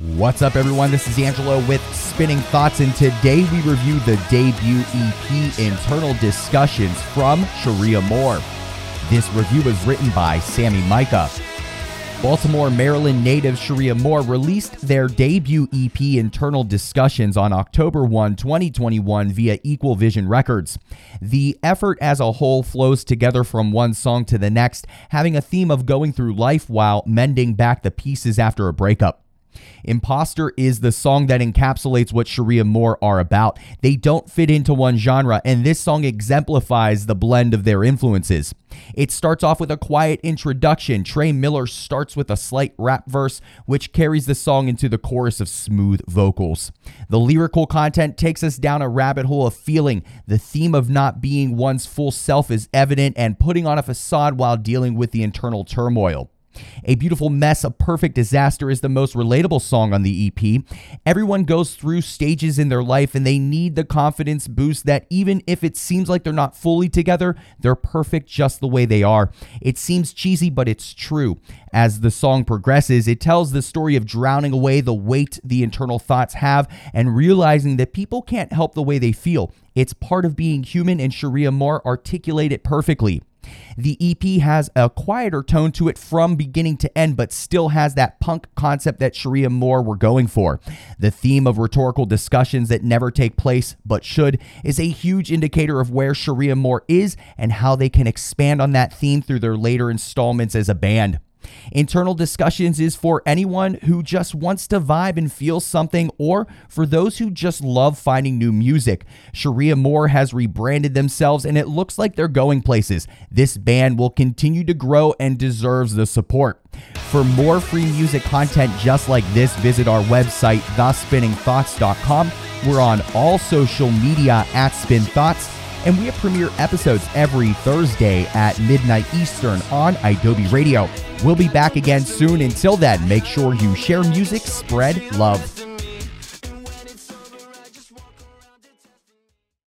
What's up, everyone? This is Angelo with Spinning Thoughts, and today we review the debut EP Internal Discussions from Sharia Moore. This review was written by Sammy Micah. Baltimore, Maryland native Sharia Moore released their debut EP Internal Discussions on October 1, 2021 via Equal Vision Records. The effort as a whole flows together from one song to the next, having a theme of going through life while mending back the pieces after a breakup. Imposter is the song that encapsulates what Sharia Moore are about. They don't fit into one genre, and this song exemplifies the blend of their influences. It starts off with a quiet introduction. Trey Miller starts with a slight rap verse, which carries the song into the chorus of smooth vocals. The lyrical content takes us down a rabbit hole of feeling. The theme of not being one's full self is evident and putting on a facade while dealing with the internal turmoil. A Beautiful Mess, A Perfect Disaster is the most relatable song on the EP. Everyone goes through stages in their life and they need the confidence boost that even if it seems like they're not fully together, they're perfect just the way they are. It seems cheesy, but it's true. As the song progresses, it tells the story of drowning away the weight the internal thoughts have and realizing that people can't help the way they feel. It's part of being human, and Sharia Moore articulate it perfectly. The EP has a quieter tone to it from beginning to end, but still has that punk concept that Sharia Moore were going for. The theme of rhetorical discussions that never take place but should is a huge indicator of where Sharia Moore is and how they can expand on that theme through their later installments as a band. Internal discussions is for anyone who just wants to vibe and feel something, or for those who just love finding new music. Sharia Moore has rebranded themselves and it looks like they're going places. This band will continue to grow and deserves the support. For more free music content just like this, visit our website, thespinningthoughts.com. We're on all social media at Spin Thoughts and we have premiere episodes every Thursday at midnight Eastern on Adobe Radio. We'll be back again soon. Until then, make sure you share music, spread love.